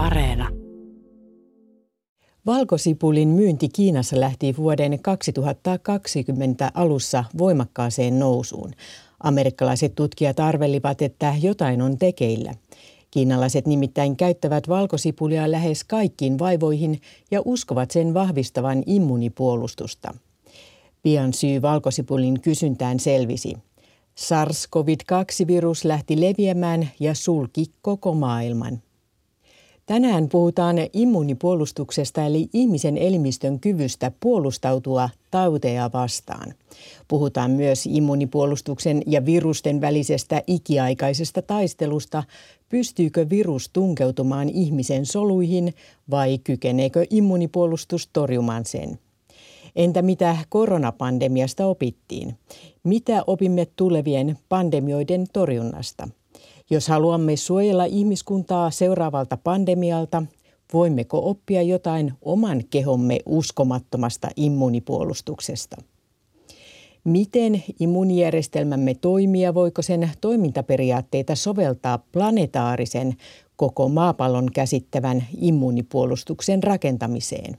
Areena. Valkosipulin myynti Kiinassa lähti vuoden 2020 alussa voimakkaaseen nousuun. Amerikkalaiset tutkijat arvelivat, että jotain on tekeillä. Kiinalaiset nimittäin käyttävät valkosipulia lähes kaikkiin vaivoihin ja uskovat sen vahvistavan immunipuolustusta. Pian syy valkosipulin kysyntään selvisi. SARS-CoV-2-virus lähti leviämään ja sulki koko maailman. Tänään puhutaan immunipuolustuksesta eli ihmisen elimistön kyvystä puolustautua tauteja vastaan. Puhutaan myös immunipuolustuksen ja virusten välisestä ikiaikaisesta taistelusta. Pystyykö virus tunkeutumaan ihmisen soluihin vai kykeneekö immunipuolustus torjumaan sen? Entä mitä koronapandemiasta opittiin? Mitä opimme tulevien pandemioiden torjunnasta? Jos haluamme suojella ihmiskuntaa seuraavalta pandemialta, voimmeko oppia jotain oman kehomme uskomattomasta immunipuolustuksesta? Miten immunijärjestelmämme toimii ja voiko sen toimintaperiaatteita soveltaa planetaarisen koko maapallon käsittävän immunipuolustuksen rakentamiseen?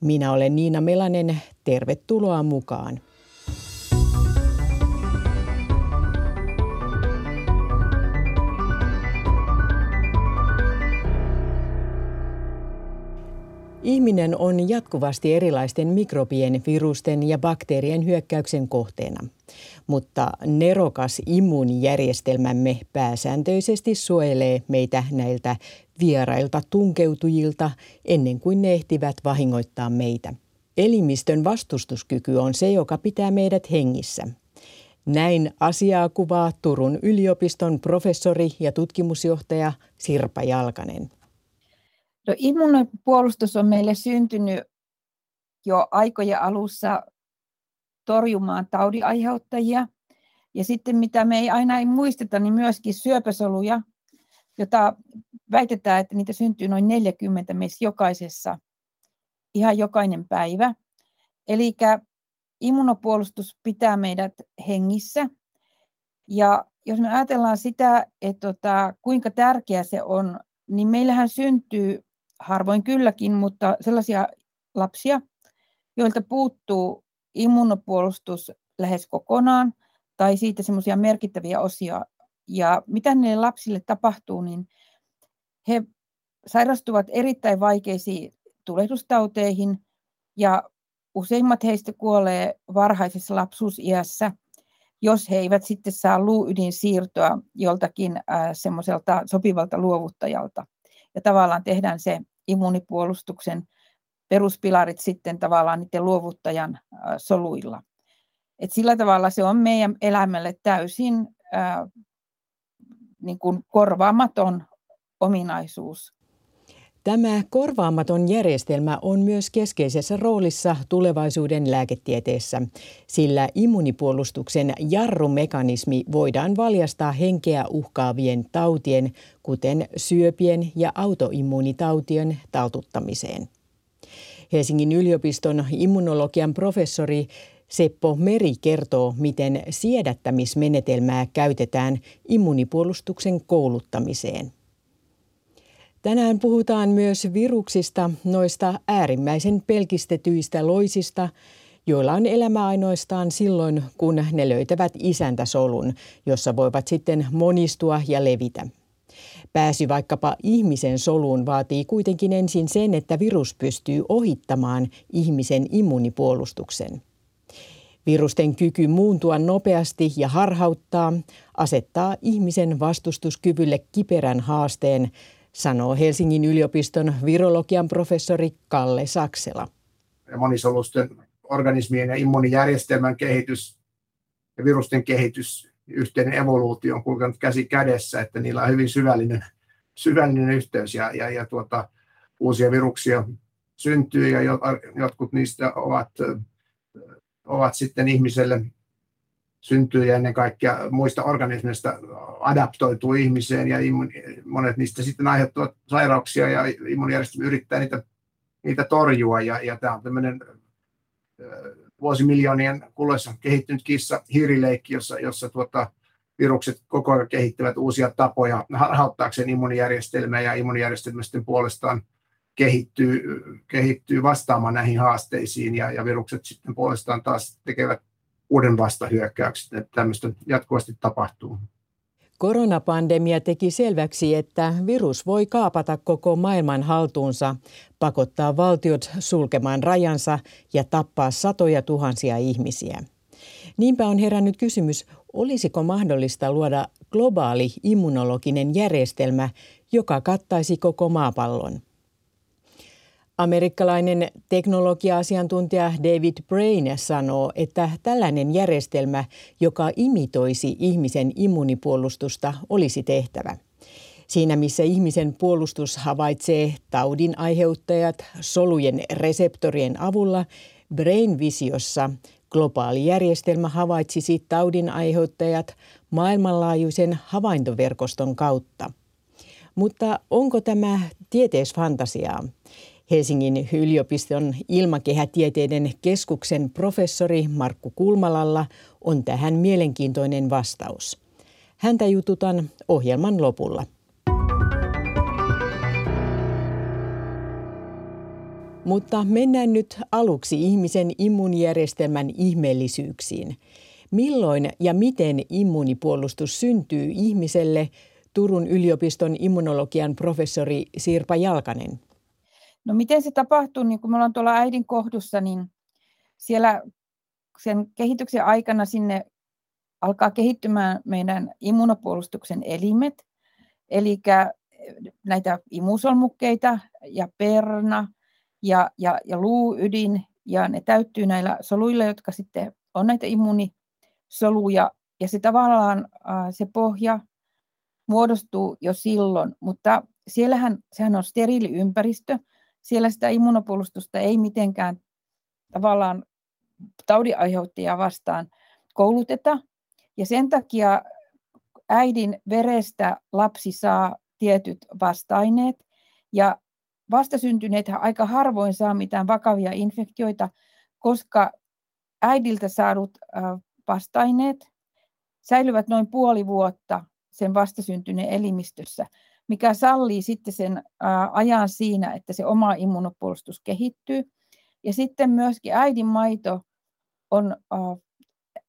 Minä olen Niina Melanen, tervetuloa mukaan. Ihminen on jatkuvasti erilaisten mikrobien, virusten ja bakteerien hyökkäyksen kohteena. Mutta nerokas immuunijärjestelmämme pääsääntöisesti suojelee meitä näiltä vierailta tunkeutujilta ennen kuin ne ehtivät vahingoittaa meitä. Elimistön vastustuskyky on se, joka pitää meidät hengissä. Näin asiaa kuvaa Turun yliopiston professori ja tutkimusjohtaja Sirpa Jalkanen. No, immuunipuolustus on meille syntynyt jo aikojen alussa torjumaan taudiaiheuttajia. Ja sitten mitä me ei aina ei muisteta, niin myöskin syöpäsoluja, jota väitetään, että niitä syntyy noin 40 meissä jokaisessa, ihan jokainen päivä. Eli immunopuolustus pitää meidät hengissä. Ja jos me ajatellaan sitä, että tota, kuinka tärkeä se on, niin meillähän syntyy harvoin kylläkin, mutta sellaisia lapsia, joilta puuttuu immunopuolustus lähes kokonaan tai siitä semmoisia merkittäviä osia. Ja mitä niille lapsille tapahtuu, niin he sairastuvat erittäin vaikeisiin tulehdustauteihin ja useimmat heistä kuolee varhaisessa lapsuusiässä, jos he eivät sitten saa luuydin siirtoa joltakin äh, semmoiselta sopivalta luovuttajalta ja tavallaan tehdään se immunipuolustuksen peruspilarit sitten tavallaan niiden luovuttajan soluilla. Et sillä tavalla se on meidän elämälle täysin ää, niin kuin korvaamaton ominaisuus. Tämä korvaamaton järjestelmä on myös keskeisessä roolissa tulevaisuuden lääketieteessä, sillä immunipuolustuksen jarrumekanismi voidaan valjastaa henkeä uhkaavien tautien, kuten syöpien ja autoimmuunitautien taltuttamiseen. Helsingin yliopiston immunologian professori Seppo Meri kertoo, miten siedättämismenetelmää käytetään immunipuolustuksen kouluttamiseen. Tänään puhutaan myös viruksista, noista äärimmäisen pelkistetyistä loisista, joilla on elämä ainoastaan silloin, kun ne löytävät isäntäsolun, jossa voivat sitten monistua ja levitä. Pääsy vaikkapa ihmisen soluun vaatii kuitenkin ensin sen, että virus pystyy ohittamaan ihmisen immunipuolustuksen. Virusten kyky muuntua nopeasti ja harhauttaa asettaa ihmisen vastustuskyvylle kiperän haasteen, sanoo Helsingin yliopiston virologian professori Kalle Saksela. Monisolusten organismien ja immuunijärjestelmän kehitys ja virusten kehitys, yhteinen evoluutio on kulkenut käsi kädessä, että niillä on hyvin syvällinen, syvällinen yhteys ja, ja, ja tuota, uusia viruksia syntyy ja jotkut niistä ovat, ovat sitten ihmiselle syntyy ja ennen kaikkea muista organismeista adaptoituu ihmiseen ja monet niistä sitten aiheuttavat sairauksia ja immunijärjestelmä yrittää niitä, niitä torjua. Ja, ja tämä on tämmöinen vuosimiljoonien kuluessa kehittynyt kissa hiirileikki, jossa, jossa tuota, virukset koko ajan kehittävät uusia tapoja harhauttaakseen immunijärjestelmää ja immunijärjestelmä sitten puolestaan kehittyy, kehittyy vastaamaan näihin haasteisiin ja, ja virukset sitten puolestaan taas tekevät uuden vastahyökkäyksen, että tämmöistä jatkuvasti tapahtuu. Koronapandemia teki selväksi, että virus voi kaapata koko maailman haltuunsa, pakottaa valtiot sulkemaan rajansa ja tappaa satoja tuhansia ihmisiä. Niinpä on herännyt kysymys, olisiko mahdollista luoda globaali immunologinen järjestelmä, joka kattaisi koko maapallon. Amerikkalainen teknologia-asiantuntija David Brain sanoo, että tällainen järjestelmä, joka imitoisi ihmisen immunipuolustusta, olisi tehtävä. Siinä missä ihmisen puolustus havaitsee taudin aiheuttajat solujen reseptorien avulla, Brain-visiossa globaali järjestelmä havaitsisi taudin aiheuttajat maailmanlaajuisen havaintoverkoston kautta. Mutta onko tämä tieteisfantasiaa? Helsingin yliopiston ilmakehätieteiden keskuksen professori Markku Kulmalalla on tähän mielenkiintoinen vastaus. Häntä jututan ohjelman lopulla. Mutta mennään nyt aluksi ihmisen immunijärjestelmän ihmeellisyyksiin. Milloin ja miten immunipuolustus syntyy ihmiselle, Turun yliopiston immunologian professori Sirpa Jalkanen. No miten se tapahtuu, niin kun me ollaan tuolla äidin kohdussa, niin siellä sen kehityksen aikana sinne alkaa kehittymään meidän immunopuolustuksen elimet, eli näitä imusolmukkeita ja perna ja, ja, ja luuydin, ja ne täyttyy näillä soluilla, jotka sitten on näitä immuunisoluja, ja se tavallaan se pohja muodostuu jo silloin, mutta siellähän sehän on steriili ympäristö, siellä sitä immunopuolustusta ei mitenkään tavallaan taudinaiheuttajia vastaan kouluteta. Ja sen takia äidin verestä lapsi saa tietyt vastaineet. Ja vastasyntyneet aika harvoin saa mitään vakavia infektioita, koska äidiltä saadut vastaineet säilyvät noin puoli vuotta sen vastasyntyneen elimistössä mikä sallii sitten sen ajan siinä, että se oma immunopuolustus kehittyy. Ja sitten myöskin äidin maito on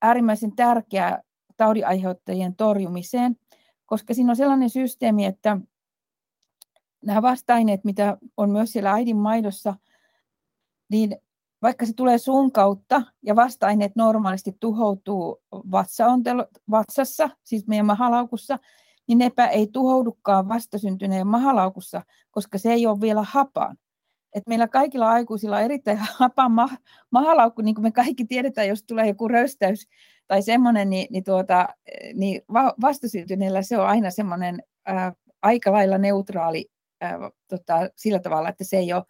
äärimmäisen tärkeä taudinaiheuttajien torjumiseen, koska siinä on sellainen systeemi, että nämä vasta-aineet, mitä on myös siellä äidin maidossa, niin vaikka se tulee suun kautta ja vasta-aineet normaalisti tuhoutuu vatsassa, siis meidän mahalaukussa, niin nepä ei tuhoudukaan vastasyntyneen mahalaukussa, koska se ei ole vielä hapan. Et meillä kaikilla aikuisilla on erittäin hapan ma- mahalaukku, niin kuin me kaikki tiedetään, jos tulee joku röystäys tai semmoinen, niin, niin, tuota, niin va- vastasyntyneellä se on aina semmoinen ää, aika lailla neutraali ää, tota, sillä tavalla, että se ei ole,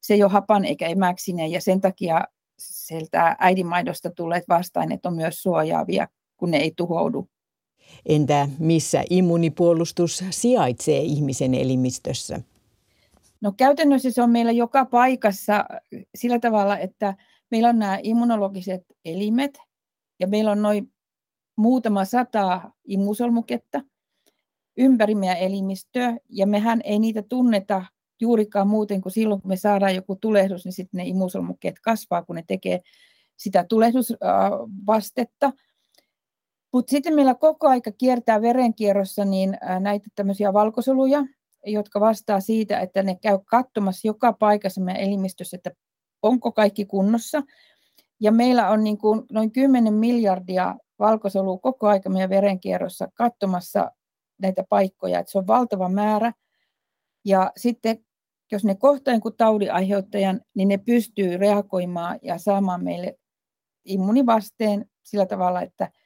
se ei ole hapan eikä emäksinen, ja sen takia sieltä äidinmaidosta tulleet vastaineet on myös suojaavia, kun ne ei tuhoudu Entä missä immunipuolustus sijaitsee ihmisen elimistössä? No käytännössä se on meillä joka paikassa sillä tavalla, että meillä on nämä immunologiset elimet ja meillä on noin muutama sata immusolmuketta ympäri meidän elimistöä ja mehän ei niitä tunneta juurikaan muuten kuin silloin, kun me saadaan joku tulehdus, niin sitten ne immusolmukkeet kasvaa, kun ne tekee sitä tulehdusvastetta. Mutta sitten meillä koko aika kiertää verenkierrossa niin näitä tämmöisiä valkosoluja, jotka vastaa siitä, että ne käy katsomassa joka paikassa meidän elimistössä, että onko kaikki kunnossa. Ja meillä on niin kuin noin 10 miljardia valkosolua koko aika meidän verenkierrossa katsomassa näitä paikkoja. Että se on valtava määrä. Ja sitten jos ne kohtaa jonkun taudin aiheuttajan, niin ne pystyy reagoimaan ja saamaan meille immunivasteen sillä tavalla, että –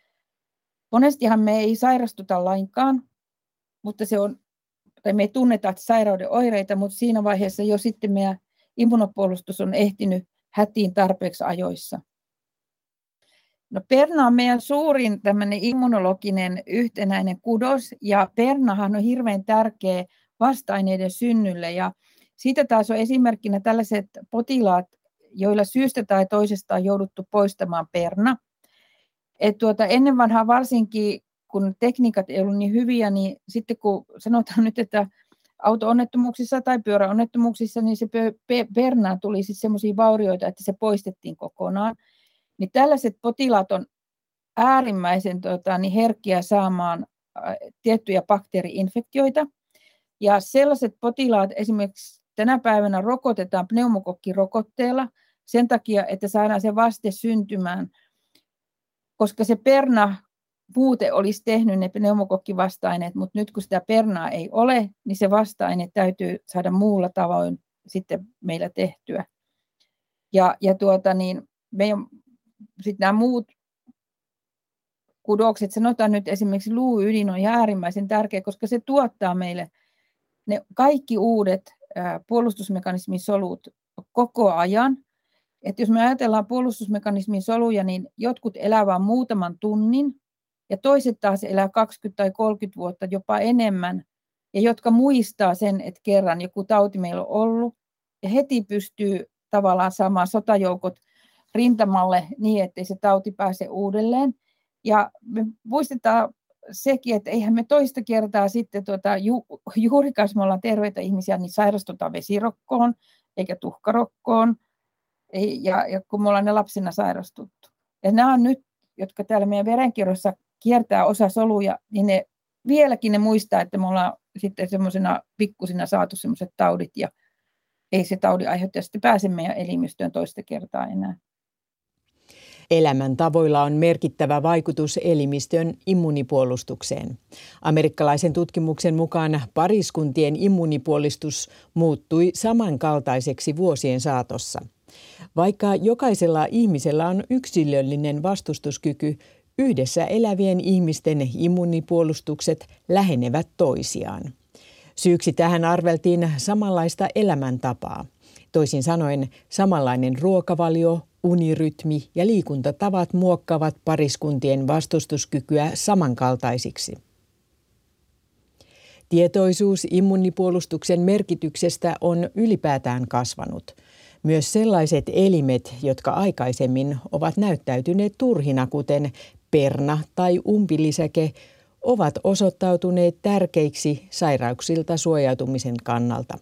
Monestihan me ei sairastuta lainkaan, mutta se on, tai me ei tunneta sairauden oireita, mutta siinä vaiheessa jo sitten meidän immunopuolustus on ehtinyt hätiin tarpeeksi ajoissa. No perna on meidän suurin tämmöinen immunologinen yhtenäinen kudos ja pernahan on hirveän tärkeä vasta-aineiden synnylle ja siitä taas on esimerkkinä tällaiset potilaat, joilla syystä tai toisesta on jouduttu poistamaan perna. Et tuota, ennen vanhaa varsinkin kun tekniikat ei ollut niin hyviä, niin sitten kun sanotaan nyt, että auto-onnettomuuksissa tai pyöräonnettomuuksissa, niin se pernaan tuli sitten sellaisia vaurioita, että se poistettiin kokonaan. Niin tällaiset potilaat on äärimmäisen tota, niin herkkiä saamaan tiettyjä bakteeriinfektioita. Ja sellaiset potilaat esimerkiksi tänä päivänä rokotetaan pneumokokkirokotteella sen takia, että saadaan se vaste syntymään, koska se perna puute olisi tehnyt ne pneumokokkivasta-aineet, mutta nyt kun sitä pernaa ei ole, niin se vasta-aine täytyy saada muulla tavoin sitten meillä tehtyä. Ja, ja tuota, niin meidän, sitten nämä muut kudokset, sanotaan nyt esimerkiksi luuydin on äärimmäisen tärkeä, koska se tuottaa meille ne kaikki uudet puolustusmekanismin solut koko ajan. Et jos me ajatellaan puolustusmekanismin soluja, niin jotkut elävät muutaman tunnin, ja toiset taas elää 20 tai 30 vuotta jopa enemmän, ja jotka muistaa sen, että kerran joku tauti meillä on ollut, ja heti pystyy tavallaan saamaan sotajoukot rintamalle niin, ettei se tauti pääse uudelleen. Ja me muistetaan sekin, että eihän me toista kertaa sitten tuota, ju, juurikas me ollaan terveitä ihmisiä, niin sairastutaan vesirokkoon eikä tuhkarokkoon. Ja, ja kun me ollaan ne lapsina sairastuttu. Ja nämä on nyt, jotka täällä meidän verenkierrossa kiertää osa soluja, niin ne vieläkin ne muistaa, että me ollaan sitten semmoisena pikkusina saatu semmoiset taudit ja ei se taudin aiheuttaja sitten pääse meidän elimistöön toista kertaa enää. Elämäntavoilla on merkittävä vaikutus elimistön immunipuolustukseen. Amerikkalaisen tutkimuksen mukaan pariskuntien immunipuolustus muuttui samankaltaiseksi vuosien saatossa. Vaikka jokaisella ihmisellä on yksilöllinen vastustuskyky, Yhdessä elävien ihmisten immunipuolustukset lähenevät toisiaan. Syyksi tähän arveltiin samanlaista elämäntapaa. Toisin sanoen samanlainen ruokavalio, unirytmi ja liikuntatavat muokkaavat pariskuntien vastustuskykyä samankaltaisiksi. Tietoisuus immunipuolustuksen merkityksestä on ylipäätään kasvanut – myös sellaiset elimet, jotka aikaisemmin ovat näyttäytyneet turhina, kuten perna tai umpilisäke, ovat osoittautuneet tärkeiksi sairauksilta suojautumisen kannalta.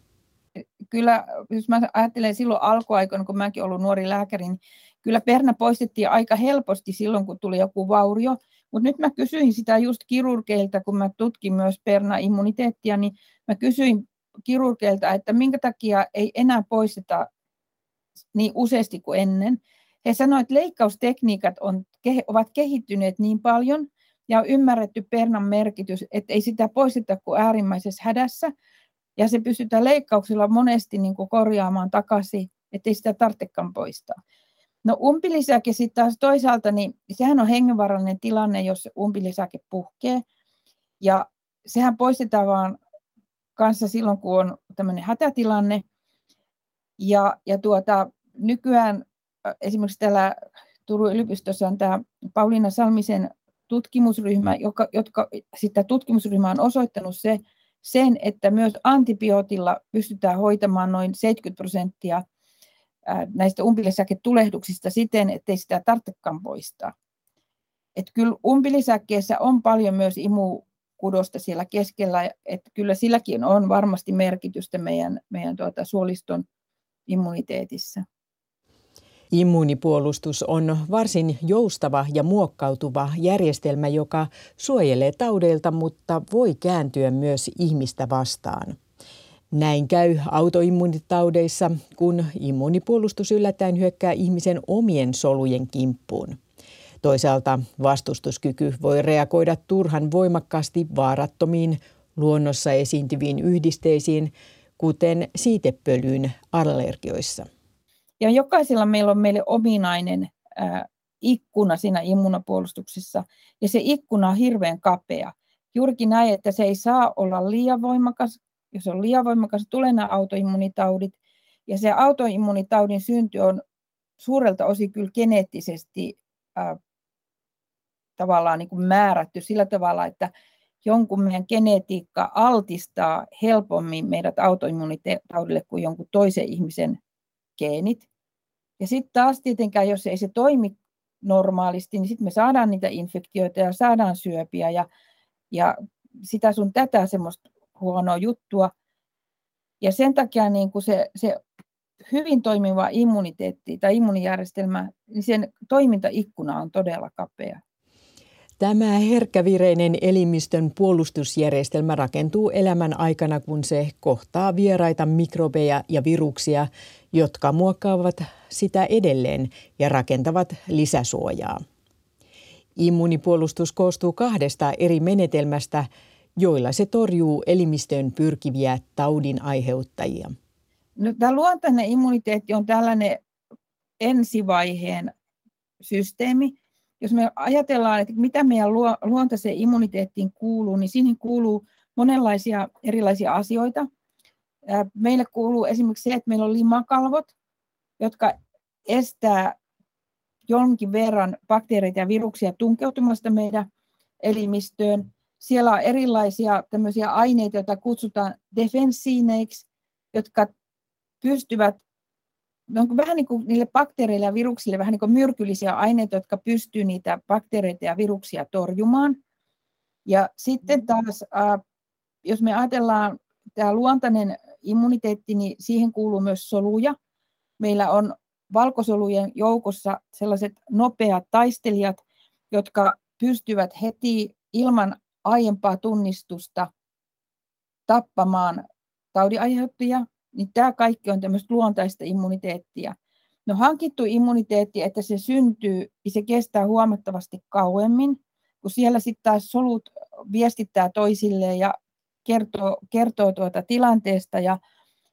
Kyllä, jos mä ajattelen silloin alkuaikoina, kun mäkin ollut nuori lääkäri, niin kyllä perna poistettiin aika helposti silloin, kun tuli joku vaurio. Mutta nyt mä kysyin sitä just kirurgeilta, kun mä tutkin myös perna-immuniteettia, niin mä kysyin kirurgeilta, että minkä takia ei enää poisteta niin useasti kuin ennen. He sanoivat, että leikkaustekniikat on, ovat kehittyneet niin paljon ja on ymmärretty pernan merkitys, että ei sitä poisteta kuin äärimmäisessä hädässä. Ja se pystytään leikkauksilla monesti niin kuin korjaamaan takaisin, ettei sitä tarvitsekaan poistaa. No umpilisäke sitten taas toisaalta, niin sehän on hengenvarallinen tilanne, jos umpilisäke puhkee. Ja sehän poistetaan vaan kanssa silloin, kun on tämmöinen hätätilanne. Ja, ja tuota, nykyään esimerkiksi täällä Turun yliopistossa on tämä Pauliina Salmisen tutkimusryhmä, joka, jotka sitä tutkimusryhmä on osoittanut se, sen, että myös antibiootilla pystytään hoitamaan noin 70 prosenttia näistä umbilisäketulehduksista siten, ettei sitä tarvitsekaan poistaa. Että kyllä umbilisäkkeessä on paljon myös imukudosta siellä keskellä, että kyllä silläkin on varmasti merkitystä meidän, meidän tuota, suoliston immuniteetissa. Immunipuolustus on varsin joustava ja muokkautuva järjestelmä, joka suojelee taudeilta, mutta voi kääntyä myös ihmistä vastaan. Näin käy autoimmunitaudeissa, kun immunipuolustus yllättäen hyökkää ihmisen omien solujen kimppuun. Toisaalta vastustuskyky voi reagoida turhan voimakkaasti vaarattomiin luonnossa esiintyviin yhdisteisiin, kuten siitepölyyn allergioissa. Ja jokaisella meillä on meille ominainen ää, ikkuna siinä immunopuolustuksessa, ja se ikkuna on hirveän kapea. Juurikin näin, että se ei saa olla liian voimakas. Jos on liian voimakas, tulee nämä autoimmunitaudit. Ja se autoimmunitaudin synty on suurelta osin kyllä geneettisesti ää, tavallaan niin kuin määrätty sillä tavalla, että jonkun meidän genetiikka altistaa helpommin meidät autoimmunitaudille kuin jonkun toisen ihmisen geenit. Ja sitten taas tietenkään, jos ei se toimi normaalisti, niin sitten me saadaan niitä infektioita ja saadaan syöpiä ja, ja sitä sun tätä semmoista huonoa juttua. Ja sen takia niin kuin se, se hyvin toimiva immuniteetti tai immunijärjestelmä, niin sen toimintaikkuna on todella kapea. Tämä herkkävireinen elimistön puolustusjärjestelmä rakentuu elämän aikana, kun se kohtaa vieraita mikrobeja ja viruksia, jotka muokkaavat sitä edelleen ja rakentavat lisäsuojaa. Immunipuolustus koostuu kahdesta eri menetelmästä, joilla se torjuu elimistön pyrkiviä taudin aiheuttajia. No, tämä luontainen immuniteetti on tällainen ensivaiheen systeemi. Jos me ajatellaan, että mitä meidän luontaiseen immuniteettiin kuuluu, niin siihen kuuluu monenlaisia erilaisia asioita. Meille kuuluu esimerkiksi se, että meillä on limakalvot, jotka estää jonkin verran bakteereita ja viruksia tunkeutumasta meidän elimistöön. Siellä on erilaisia tämmöisiä aineita, joita kutsutaan defensiineiksi, jotka pystyvät, ne on vähän niin kuin niille bakteereille ja viruksille vähän niin kuin myrkyllisiä aineita, jotka pystyy niitä bakteereita ja viruksia torjumaan. Ja sitten mm. taas, jos me ajatellaan tämä luontainen immuniteetti, niin siihen kuuluu myös soluja. Meillä on valkosolujen joukossa sellaiset nopeat taistelijat, jotka pystyvät heti ilman aiempaa tunnistusta tappamaan taudiaiheuttajia niin tämä kaikki on tämmöistä luontaista immuniteettia. No hankittu immuniteetti, että se syntyy, niin se kestää huomattavasti kauemmin, kun siellä sitten taas solut viestittää toisilleen ja kertoo, kertoo tuota tilanteesta ja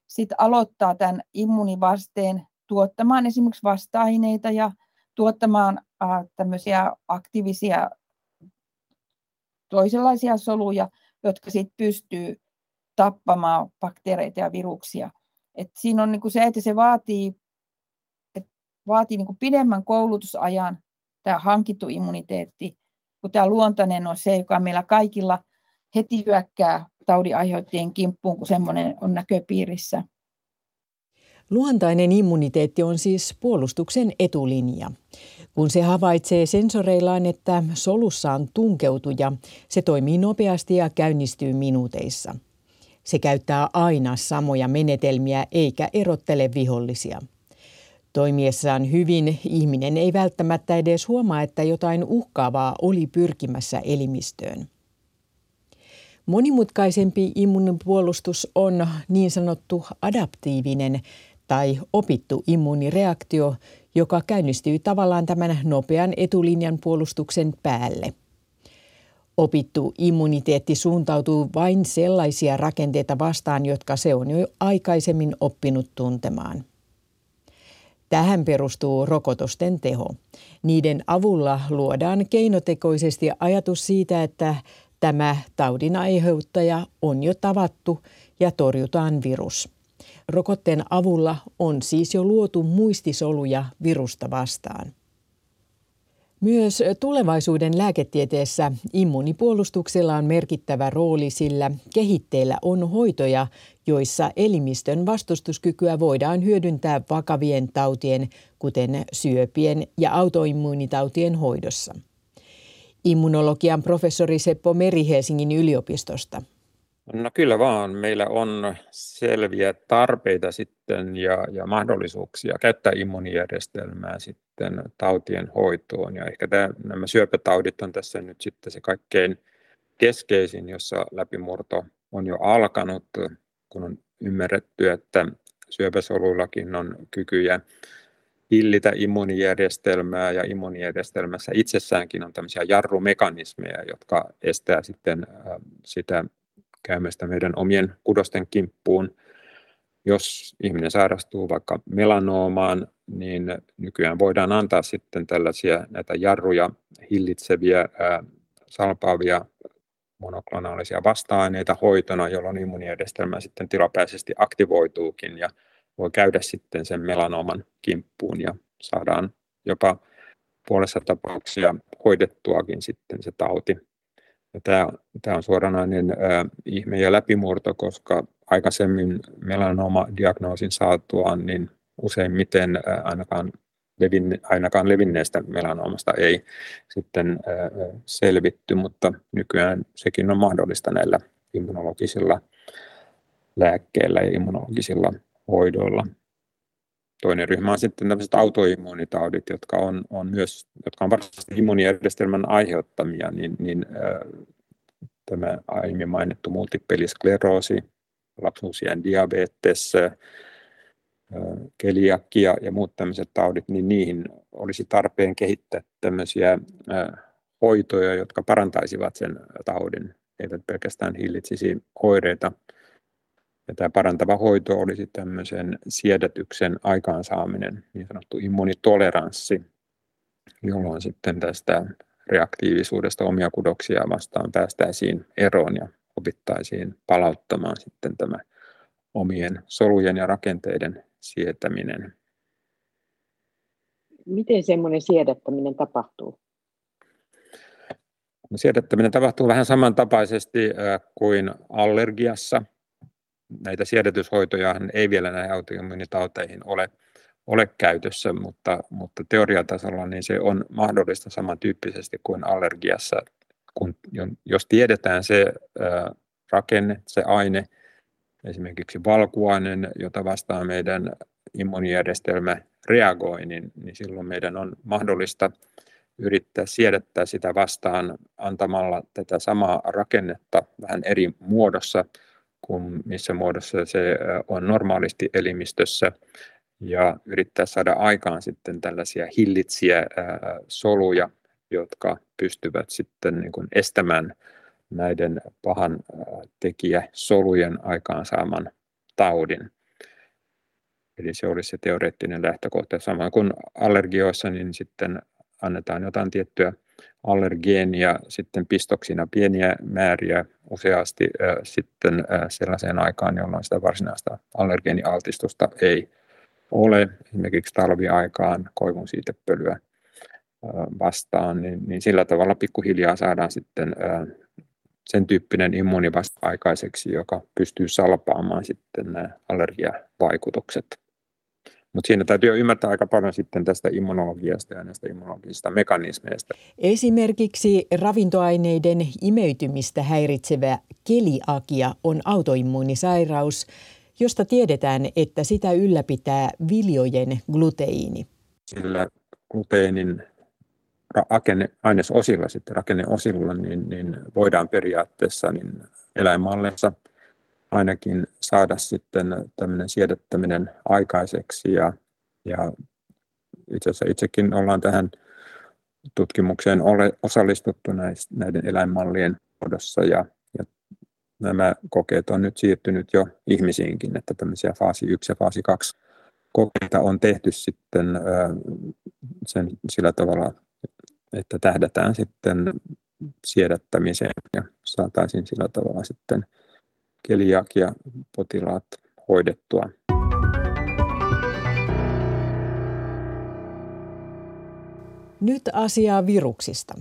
sitten aloittaa tämän immunivasteen tuottamaan esimerkiksi vasta-aineita ja tuottamaan äh, tämmöisiä aktiivisia toisenlaisia soluja, jotka sitten pystyy tappamaan bakteereita ja viruksia. Et siinä on niin kuin se, että se vaatii, että vaatii niin kuin pidemmän koulutusajan tämä hankittu immuniteetti, kun tämä luontainen on se, joka meillä kaikilla heti hyökkää taudinaiheuttajien kimppuun, kun semmoinen on näköpiirissä. Luontainen immuniteetti on siis puolustuksen etulinja. Kun se havaitsee sensoreillaan, että solussa on tunkeutuja, se toimii nopeasti ja käynnistyy minuuteissa – se käyttää aina samoja menetelmiä eikä erottele vihollisia. Toimiessaan hyvin ihminen ei välttämättä edes huomaa, että jotain uhkaavaa oli pyrkimässä elimistöön. Monimutkaisempi immunipuolustus on niin sanottu adaptiivinen tai opittu immuunireaktio, joka käynnistyy tavallaan tämän nopean etulinjan puolustuksen päälle – Opittu immuniteetti suuntautuu vain sellaisia rakenteita vastaan, jotka se on jo aikaisemmin oppinut tuntemaan. Tähän perustuu rokotusten teho. Niiden avulla luodaan keinotekoisesti ajatus siitä, että tämä taudin aiheuttaja on jo tavattu ja torjutaan virus. Rokotteen avulla on siis jo luotu muistisoluja virusta vastaan. Myös tulevaisuuden lääketieteessä immunipuolustuksella on merkittävä rooli, sillä kehitteillä on hoitoja, joissa elimistön vastustuskykyä voidaan hyödyntää vakavien tautien, kuten syöpien ja autoimmuunitautien hoidossa. Immunologian professori Seppo Meri Helsingin yliopistosta. No kyllä vaan. Meillä on selviä tarpeita sitten ja, ja mahdollisuuksia käyttää immunijärjestelmää sitten tautien hoitoon. Ja ehkä tämä, nämä syöpätaudit on tässä nyt sitten se kaikkein keskeisin, jossa läpimurto on jo alkanut, kun on ymmärretty, että syöpäsoluillakin on kykyjä hillitä immunijärjestelmää ja immunijärjestelmässä itsessäänkin on tämmöisiä jarrumekanismeja, jotka estää sitten sitä käymästä meidän omien kudosten kimppuun. Jos ihminen sairastuu vaikka melanoomaan, niin nykyään voidaan antaa sitten tällaisia näitä jarruja hillitseviä, ää, salpaavia monoklonaalisia vasta-aineita hoitona, jolloin immunijärjestelmä sitten tilapäisesti aktivoituukin ja voi käydä sitten sen melanooman kimppuun ja saadaan jopa puolessa tapauksia hoidettuakin sitten se tauti ja tämä, tämä on suoranainen äh, ihme ja läpimurto, koska aikaisemmin melanoma-diagnoosin saatuaan, niin useimmiten äh, ainakaan levin, ainakaan levinneestä melanoomasta ei sitten selvitty, mutta nykyään sekin on mahdollista näillä immunologisilla lääkkeillä ja immunologisilla hoidoilla. Toinen ryhmä on sitten tämmöiset autoimmuunitaudit, jotka on, on myös, jotka on varsinaisesti immuunijärjestelmän aiheuttamia, niin, niin äh, tämä aiemmin mainittu multipeliskleroosi, lapsuusien diabetes, äh, keliakia ja muut tämmöiset taudit, niin niihin olisi tarpeen kehittää tämmöisiä äh, hoitoja, jotka parantaisivat sen taudin, eivät pelkästään hillitsisi oireita. Ja tämä parantava hoito olisi tämmöisen siedätyksen aikaansaaminen, niin sanottu immunitoleranssi, jolloin sitten tästä reaktiivisuudesta omia kudoksia vastaan päästäisiin eroon ja opittaisiin palauttamaan sitten tämä omien solujen ja rakenteiden sietäminen. Miten semmoinen siedättäminen tapahtuu? Siedättäminen tapahtuu vähän samantapaisesti kuin allergiassa näitä siedätyshoitoja ei vielä näihin autoimmuunitauteihin ole, ole käytössä, mutta, mutta teoriatasolla niin se on mahdollista samantyyppisesti kuin allergiassa, kun, jos tiedetään se ää, rakenne, se aine, esimerkiksi valkuainen, jota vastaan meidän immuunijärjestelmä reagoi, niin, niin silloin meidän on mahdollista yrittää siedättää sitä vastaan antamalla tätä samaa rakennetta vähän eri muodossa kuin missä muodossa se on normaalisti elimistössä ja yrittää saada aikaan sitten tällaisia hillitsiä soluja, jotka pystyvät sitten niin kuin estämään näiden pahan tekijä solujen aikaansaaman taudin. Eli se olisi se teoreettinen lähtökohta. Samoin kuin allergioissa, niin sitten annetaan jotain tiettyä allergeenia sitten pistoksina pieniä määriä useasti sitten sellaiseen aikaan, jolloin sitä varsinaista allergeenialtistusta ei ole, esimerkiksi talviaikaan koivun siitepölyä vastaan, niin, niin sillä tavalla pikkuhiljaa saadaan sitten sen tyyppinen immuuni vasta aikaiseksi, joka pystyy salpaamaan sitten nämä allergiavaikutukset. Mutta siinä täytyy ymmärtää aika paljon sitten tästä immunologiasta ja näistä immunologisista mekanismeista. Esimerkiksi ravintoaineiden imeytymistä häiritsevä keliakia on autoimmuunisairaus, josta tiedetään, että sitä ylläpitää viljojen gluteiini. Sillä gluteenin ainesosilla, sitten rakenneosilla, niin, niin voidaan periaatteessa niin eläinmalleissa – ainakin saada sitten tämmöinen siedettäminen aikaiseksi. Ja, ja itse asiassa itsekin ollaan tähän tutkimukseen ole, osallistuttu näiden eläinmallien muodossa. Ja, ja nämä kokeet on nyt siirtynyt jo ihmisiinkin, että tämmöisiä faasi 1 ja faasi 2 kokeita on tehty sitten sen sillä tavalla, että tähdätään sitten siedättämiseen ja saataisiin sillä tavalla sitten keliakia-potilaat hoidettua. Nyt asiaa viruksista.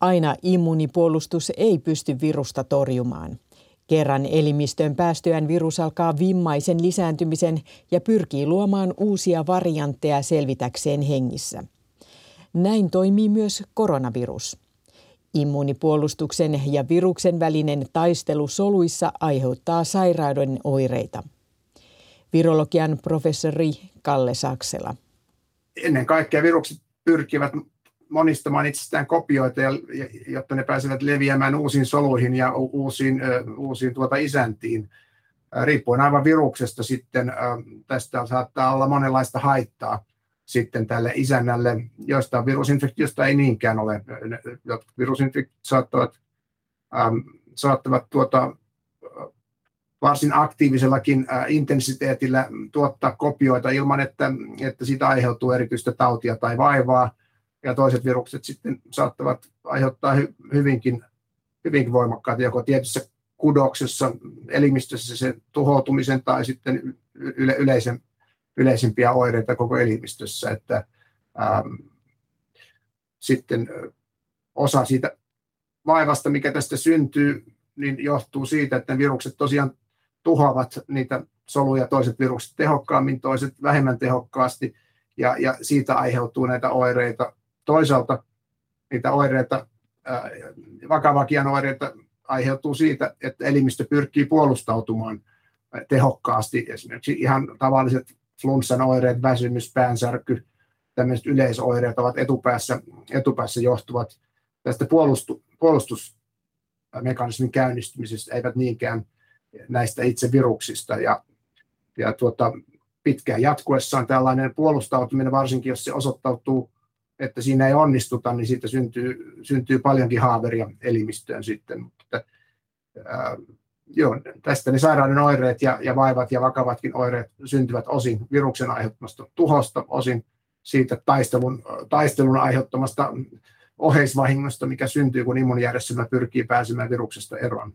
Aina immunipuolustus ei pysty virusta torjumaan. Kerran elimistöön päästyään virus alkaa vimmaisen lisääntymisen ja pyrkii luomaan uusia variantteja selvitäkseen hengissä. Näin toimii myös koronavirus. Immunipuolustuksen ja viruksen välinen taistelu soluissa aiheuttaa sairauden oireita. Virologian professori Kalle Saksela. Ennen kaikkea virukset pyrkivät monistamaan itsestään kopioita, jotta ne pääsevät leviämään uusiin soluihin ja uusiin, uusiin tuota isäntiin. Riippuen aivan viruksesta sitten tästä saattaa olla monenlaista haittaa sitten tälle isännälle, joista virusinfektiosta ei niinkään ole. Jotkut virusinfektiot saattavat, ähm, saattavat tuota, varsin aktiivisellakin äh, intensiteetillä tuottaa kopioita ilman, että, että siitä aiheutuu erityistä tautia tai vaivaa. Ja toiset virukset sitten saattavat aiheuttaa hy, hyvinkin, hyvinkin voimakkaita joko tietyssä kudoksessa, elimistössä sen tuhoutumisen tai sitten yle, yleisen yleisimpiä oireita koko elimistössä, että ähm, sitten osa siitä vaivasta, mikä tästä syntyy, niin johtuu siitä, että virukset tosiaan tuhoavat niitä soluja, toiset virukset tehokkaammin, toiset vähemmän tehokkaasti, ja, ja siitä aiheutuu näitä oireita. Toisaalta niitä oireita, vakavakin oireita aiheutuu siitä, että elimistö pyrkii puolustautumaan tehokkaasti. Esimerkiksi ihan tavalliset flunssan oireet, väsymys, päänsärky, tämmöiset yleisoireet ovat etupäässä, etupäässä johtuvat tästä puolustu, puolustusmekanismin käynnistymisestä, eivät niinkään näistä itse viruksista. Ja, ja tuota, pitkään jatkuessaan tällainen puolustautuminen, varsinkin jos se osoittautuu, että siinä ei onnistuta, niin siitä syntyy, syntyy paljonkin haaveria elimistöön sitten. Mutta, ää, joo, tästä ne sairauden oireet ja, ja vaivat ja vakavatkin oireet syntyvät osin viruksen aiheuttamasta tuhosta, osin siitä taistelun, taistelun aiheuttamasta oheisvahingosta, mikä syntyy, kun immunijärjestelmä pyrkii pääsemään viruksesta eroon.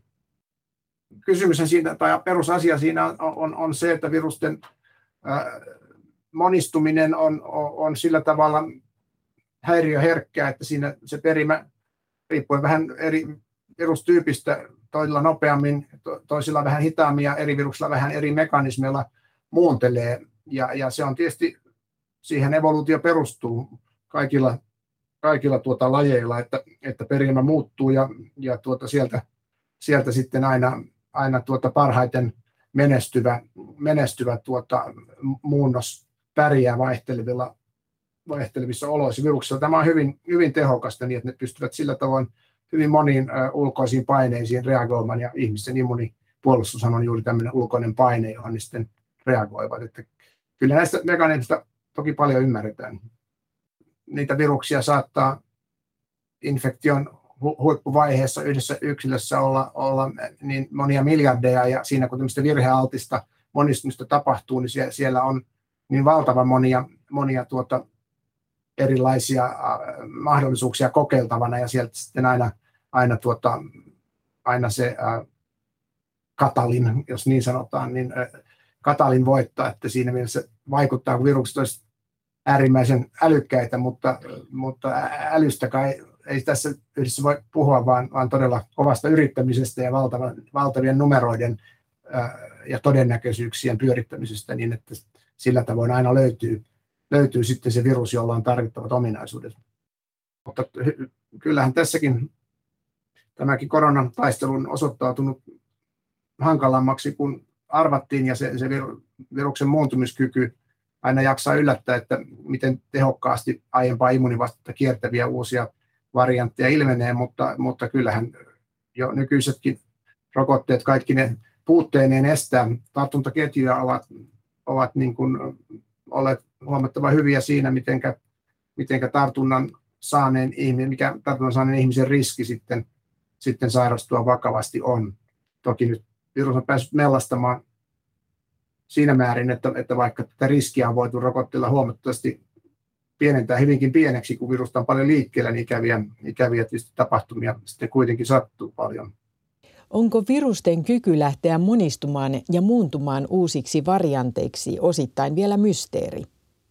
Kysymys siinä, tai perusasia siinä on, on, on se, että virusten monistuminen on, on, on sillä tavalla häiriöherkkää, että siinä se perimä, riippuen vähän eri virustyypistä, toisilla nopeammin, toisilla vähän hitaammin ja eri viruksilla vähän eri mekanismeilla muuntelee. Ja, ja se on tietysti, siihen evoluutio perustuu kaikilla, kaikilla tuota lajeilla, että, että perimä muuttuu ja, ja tuota sieltä, sieltä sitten aina, aina tuota parhaiten menestyvä, menestyvä tuota, muunnos pärjää vaihtelevilla, vaihtelevissa oloissa viruksissa. Tämä on hyvin, hyvin tehokasta niin, että ne pystyvät sillä tavoin hyvin moniin ulkoisiin paineisiin reagoimaan ja ihmisten immunipuolustus on juuri tämmöinen ulkoinen paine, johon ne sitten reagoivat. Että kyllä näistä mekanismista toki paljon ymmärretään. Niitä viruksia saattaa infektion huippuvaiheessa yhdessä yksilössä olla, olla niin monia miljardeja ja siinä kun tämmöistä virhealtista monistumista tapahtuu, niin siellä, siellä on niin valtavan monia, monia tuota, erilaisia äh, mahdollisuuksia kokeiltavana ja sieltä sitten aina, aina, tuota, aina se äh, katalin, jos niin sanotaan, niin äh, katalin voittaa, että siinä mielessä vaikuttaa, kun virukset olisivat äärimmäisen älykkäitä, mutta, mutta älystä kai ei tässä yhdessä voi puhua, vaan, vaan todella kovasta yrittämisestä ja valtavan, valtavien numeroiden ja todennäköisyyksien pyörittämisestä niin, että sillä tavoin aina löytyy, löytyy sitten se virus, jolla on tarvittavat ominaisuudet. Mutta kyllähän tässäkin tämäkin koronan taistelu on osoittautunut hankalammaksi kuin arvattiin ja se, se viruksen muuntumiskyky aina jaksaa yllättää, että miten tehokkaasti aiempaa immunivastetta kiertäviä uusia variantteja ilmenee, mutta, mutta kyllähän jo nykyisetkin rokotteet, kaikki ne puutteineen estää tartuntaketjuja ovat, ovat niin kuin olleet huomattavan hyviä siinä, miten mitenkä tartunnan saaneen ihminen, mikä tartunnan saaneen ihmisen riski sitten, sitten sairastua vakavasti on. Toki nyt virus on päässyt mellastamaan siinä määrin, että, että vaikka tätä riskiä on voitu rokotteella huomattavasti pienentää hyvinkin pieneksi, kun virusta on paljon liikkeellä, niin ikäviä, ikäviä tapahtumia sitten kuitenkin sattuu paljon. Onko virusten kyky lähteä monistumaan ja muuntumaan uusiksi varianteiksi osittain vielä mysteeri?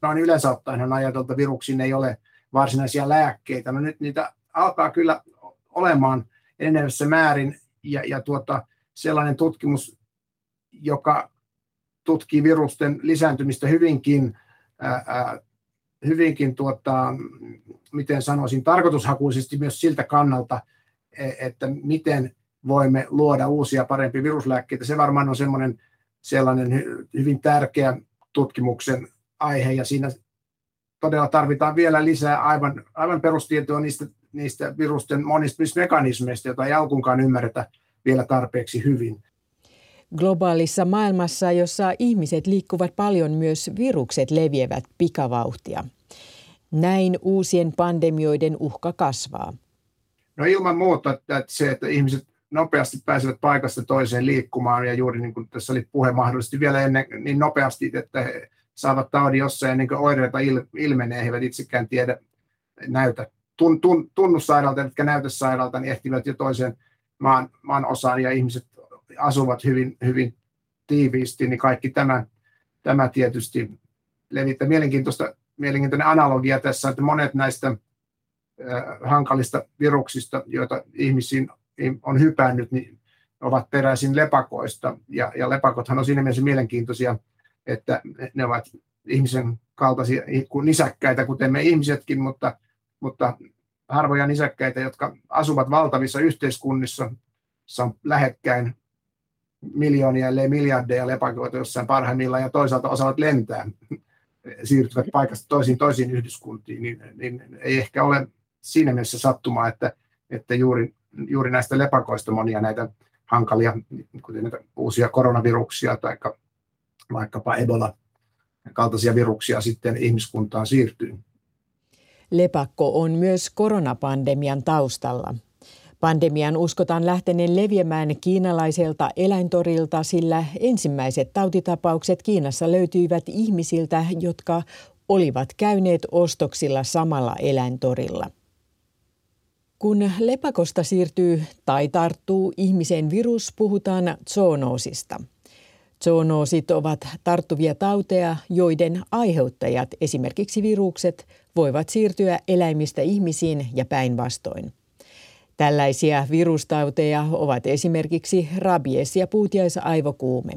No niin yleensä ottaen ajateltu, että viruksiin ei ole varsinaisia lääkkeitä. No nyt niitä alkaa kyllä olemaan enenevässä määrin ja, ja tuota, sellainen tutkimus, joka tutkii virusten lisääntymistä hyvinkin ää, hyvinkin, tuota, miten sanoisin, tarkoitushakuisesti myös siltä kannalta, e, että miten voimme luoda uusia parempia viruslääkkeitä. Se varmaan on semmoinen sellainen hyvin tärkeä tutkimuksen aihe ja siinä todella tarvitaan vielä lisää aivan, aivan perustietoa niistä, niistä virusten monistumismekanismeista, joita ei alkuunkaan ymmärretä vielä tarpeeksi hyvin. Globaalissa maailmassa, jossa ihmiset liikkuvat paljon, myös virukset leviävät pikavauhtia. Näin uusien pandemioiden uhka kasvaa. No ilman muuta, että se, että ihmiset nopeasti pääsevät paikasta toiseen liikkumaan ja juuri niin kuin tässä oli puhe mahdollisesti vielä ennen niin nopeasti, että he saavat taudin jossain ennen kuin oireita ilmenee, he eivät itsekään tiedä, näytä tun, tun, tunnussairaalta, eivätkä näytä sairaalta, niin ehtivät jo toiseen maan, maan osaan ja ihmiset asuvat hyvin, hyvin tiiviisti, niin kaikki tämä, tämä tietysti levittää. Mielenkiintoista, mielenkiintoinen analogia tässä, että monet näistä hankalista viruksista, joita ihmisiin on hypännyt, niin ovat peräisin lepakoista. Ja, ja lepakothan on siinä mielessä mielenkiintoisia, että ne ovat ihmisen kaltaisia nisäkkäitä, kuten me ihmisetkin, mutta, mutta harvoja nisäkkäitä, jotka asuvat valtavissa yhteiskunnissa, on lähekkäin miljoonia, ellei miljardeja lepakoita jossain parhaimmillaan ja toisaalta osaavat lentää, siirtyvät paikasta toisiin toisiin yhdyskuntiin, niin, niin ei ehkä ole siinä mielessä sattumaa, että, että juuri, juuri näistä lepakoista monia näitä hankalia, kuten näitä uusia koronaviruksia tai vaikkapa Ebola kaltaisia viruksia sitten ihmiskuntaan siirtyy. Lepakko on myös koronapandemian taustalla. Pandemian uskotaan lähteneen leviämään kiinalaiselta eläintorilta, sillä ensimmäiset tautitapaukset Kiinassa löytyivät ihmisiltä, jotka olivat käyneet ostoksilla samalla eläintorilla. Kun lepakosta siirtyy tai tarttuu ihmisen virus, puhutaan zoonoosista. Zoonoosit ovat tarttuvia tauteja, joiden aiheuttajat, esimerkiksi virukset, voivat siirtyä eläimistä ihmisiin ja päinvastoin. Tällaisia virustauteja ovat esimerkiksi rabies ja puutiaisaivokuume.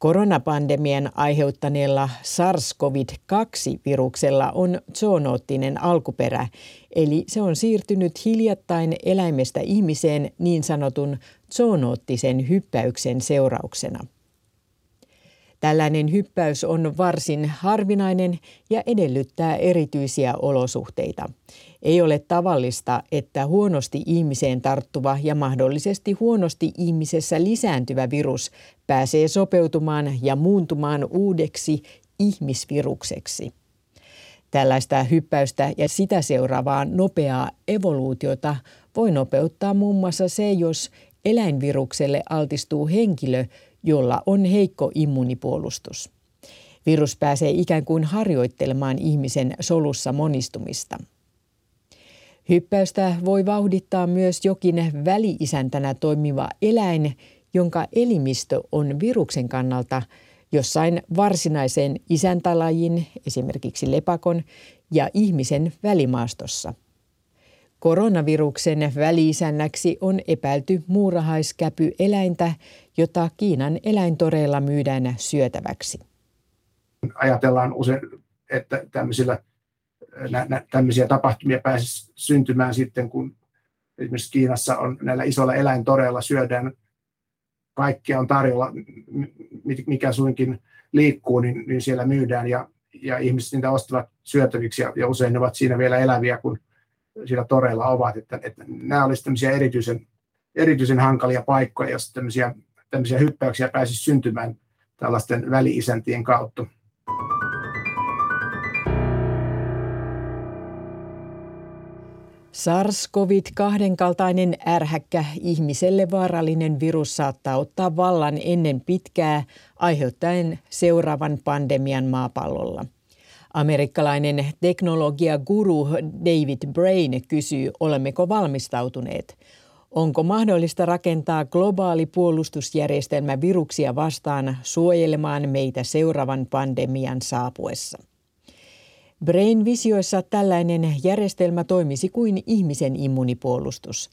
Koronapandemian aiheuttaneella SARS-CoV-2-viruksella on zoonoottinen alkuperä, eli se on siirtynyt hiljattain eläimestä ihmiseen niin sanotun zoonoottisen hyppäyksen seurauksena. Tällainen hyppäys on varsin harvinainen ja edellyttää erityisiä olosuhteita. Ei ole tavallista, että huonosti ihmiseen tarttuva ja mahdollisesti huonosti ihmisessä lisääntyvä virus pääsee sopeutumaan ja muuntumaan uudeksi ihmisvirukseksi. Tällaista hyppäystä ja sitä seuraavaa nopeaa evoluutiota voi nopeuttaa muun muassa se, jos eläinvirukselle altistuu henkilö, jolla on heikko immunipuolustus. Virus pääsee ikään kuin harjoittelemaan ihmisen solussa monistumista. Hyppäystä voi vauhdittaa myös jokin väliisäntänä toimiva eläin, jonka elimistö on viruksen kannalta jossain varsinaisen isäntälajin, esimerkiksi lepakon, ja ihmisen välimaastossa. Koronaviruksen väliisännäksi on epäilty muurahaiskäpy-eläintä, jota Kiinan eläintoreilla myydään syötäväksi. Ajatellaan usein, että tämmöisillä, nä, nä, tämmöisiä tapahtumia pääsisi syntymään sitten, kun esimerkiksi Kiinassa on näillä isoilla eläintoreilla syödään kaikkea on tarjolla, mikä suinkin liikkuu, niin, niin siellä myydään ja, ja ihmiset niitä ostavat syötäviksi ja, ja usein ne ovat siinä vielä eläviä, kun siellä toreilla ovat. Että, että nämä olisivat erityisen, erityisen hankalia paikkoja, jos tämmöisiä, tämmöisiä hyppäyksiä pääsisi syntymään tällaisten väliisäntien kautta. SARS-CoV-2 kaltainen ärhäkkä ihmiselle vaarallinen virus saattaa ottaa vallan ennen pitkää, aiheuttaen seuraavan pandemian maapallolla. Amerikkalainen teknologiaguru David Brain kysyy, olemmeko valmistautuneet. Onko mahdollista rakentaa globaali puolustusjärjestelmä viruksia vastaan suojelemaan meitä seuraavan pandemian saapuessa? Brain visioissa tällainen järjestelmä toimisi kuin ihmisen immunipuolustus.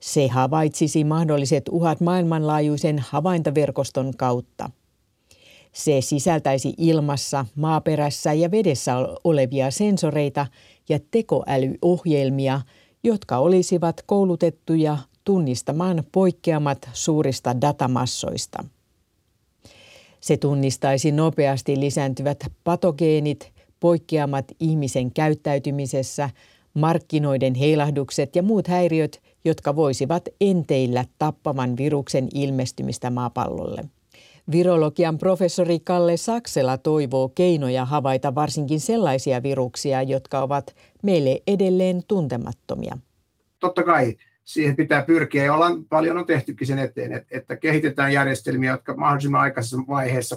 Se havaitsisi mahdolliset uhat maailmanlaajuisen havaintoverkoston kautta. Se sisältäisi ilmassa, maaperässä ja vedessä olevia sensoreita ja tekoälyohjelmia, jotka olisivat koulutettuja tunnistamaan poikkeamat suurista datamassoista. Se tunnistaisi nopeasti lisääntyvät patogeenit, poikkeamat ihmisen käyttäytymisessä, markkinoiden heilahdukset ja muut häiriöt, jotka voisivat enteillä tappavan viruksen ilmestymistä maapallolle. Virologian professori Kalle Saksela toivoo keinoja havaita varsinkin sellaisia viruksia, jotka ovat meille edelleen tuntemattomia. Totta kai siihen pitää pyrkiä ja ollaan, paljon on tehtykin sen eteen, että, kehitetään järjestelmiä, jotka mahdollisimman aikaisessa vaiheessa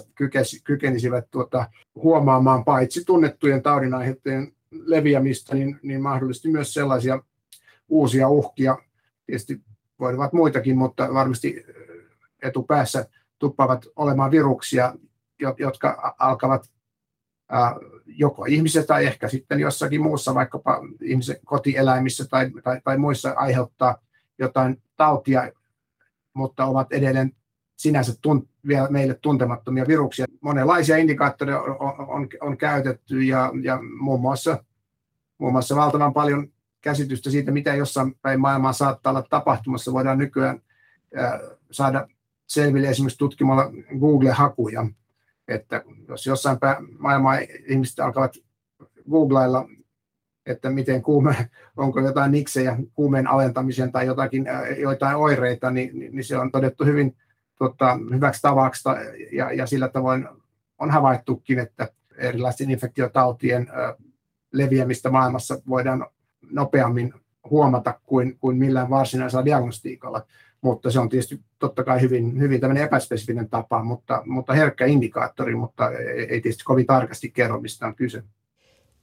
kykenisivät tuota, huomaamaan paitsi tunnettujen taudinaiheuttajien leviämistä, niin, niin mahdollisesti myös sellaisia uusia uhkia. Tietysti voivat muitakin, mutta varmasti etupäässä tuppavat olemaan viruksia, jotka alkavat joko ihmiset tai ehkä sitten jossakin muussa, vaikkapa ihmisen kotieläimissä tai, tai, tai muissa aiheuttaa jotain tautia, mutta ovat edelleen sinänsä tunt, vielä meille tuntemattomia viruksia. Monenlaisia indikaattoreja on, on, on, käytetty ja, ja muun, muassa, muun muassa valtavan paljon käsitystä siitä, mitä jossain päin maailmaa saattaa olla tapahtumassa, voidaan nykyään ää, saada selville esimerkiksi tutkimalla Google-hakuja. Että jos jossain päin maailmaa ihmiset alkavat googlailla, että miten kuume, onko jotain niksejä kuumeen alentamisen tai jotakin, joitain oireita, niin, niin se on todettu hyvin tota, hyväksi tavaksi ja, ja sillä tavoin on havaittukin, että erilaisten infektiotautien leviämistä maailmassa voidaan nopeammin huomata kuin, kuin millään varsinaisella diagnostiikalla. Mutta se on tietysti totta kai hyvin, hyvin tämmöinen epäspesifinen tapa, mutta, mutta herkkä indikaattori, mutta ei tietysti kovin tarkasti kerro, mistä on kyse.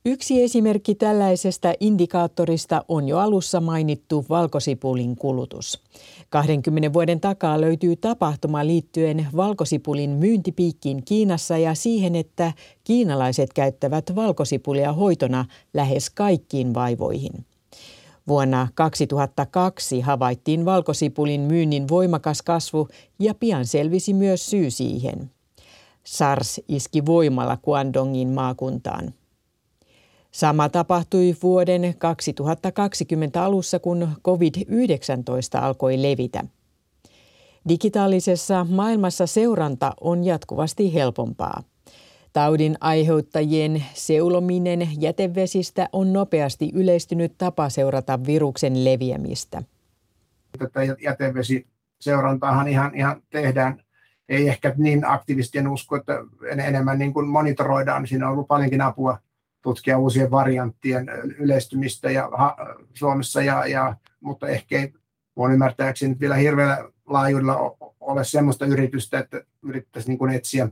Yksi esimerkki tällaisesta indikaattorista on jo alussa mainittu valkosipulin kulutus. 20 vuoden takaa löytyy tapahtuma liittyen valkosipulin myyntipiikkiin Kiinassa ja siihen, että kiinalaiset käyttävät valkosipulia hoitona lähes kaikkiin vaivoihin. Vuonna 2002 havaittiin valkosipulin myynnin voimakas kasvu ja pian selvisi myös syy siihen. SARS iski voimalla Guangdongin maakuntaan. Sama tapahtui vuoden 2020 alussa, kun COVID-19 alkoi levitä. Digitaalisessa maailmassa seuranta on jatkuvasti helpompaa. Taudin aiheuttajien seulominen jätevesistä on nopeasti yleistynyt tapa seurata viruksen leviämistä. Tätä jätevesiseurantaahan ihan, ihan tehdään, ei ehkä niin aktiivisesti, en usko, että enemmän niin kuin monitoroidaan. Siinä on ollut paljonkin apua tutkia uusien varianttien yleistymistä ja, ha, Suomessa, ja, ja, mutta ehkä ei mun ymmärtääkseni vielä hirveällä laajuudella ole sellaista yritystä, että yrittäisi niin kuin etsiä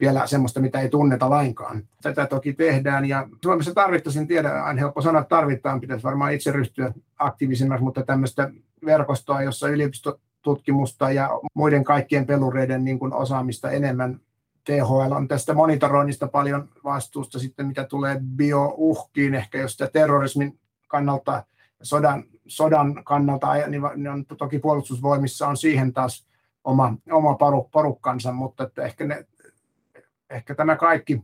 vielä sellaista, mitä ei tunneta lainkaan. Tätä toki tehdään ja Suomessa tarvittaisiin, tiedä, aina helppo sanoa, että tarvitaan, pitäisi varmaan itse ryhtyä aktiivisemmaksi, mutta tämmöistä verkostoa, jossa yliopistotutkimusta ja muiden kaikkien pelureiden niin kuin osaamista enemmän. THL on tästä monitoroinnista paljon vastuusta sitten, mitä tulee biouhkiin, ehkä jos sitä terrorismin kannalta, sodan, sodan kannalta, niin on, toki puolustusvoimissa on siihen taas oma, oma porukkansa, mutta että ehkä, ne, ehkä tämä kaikki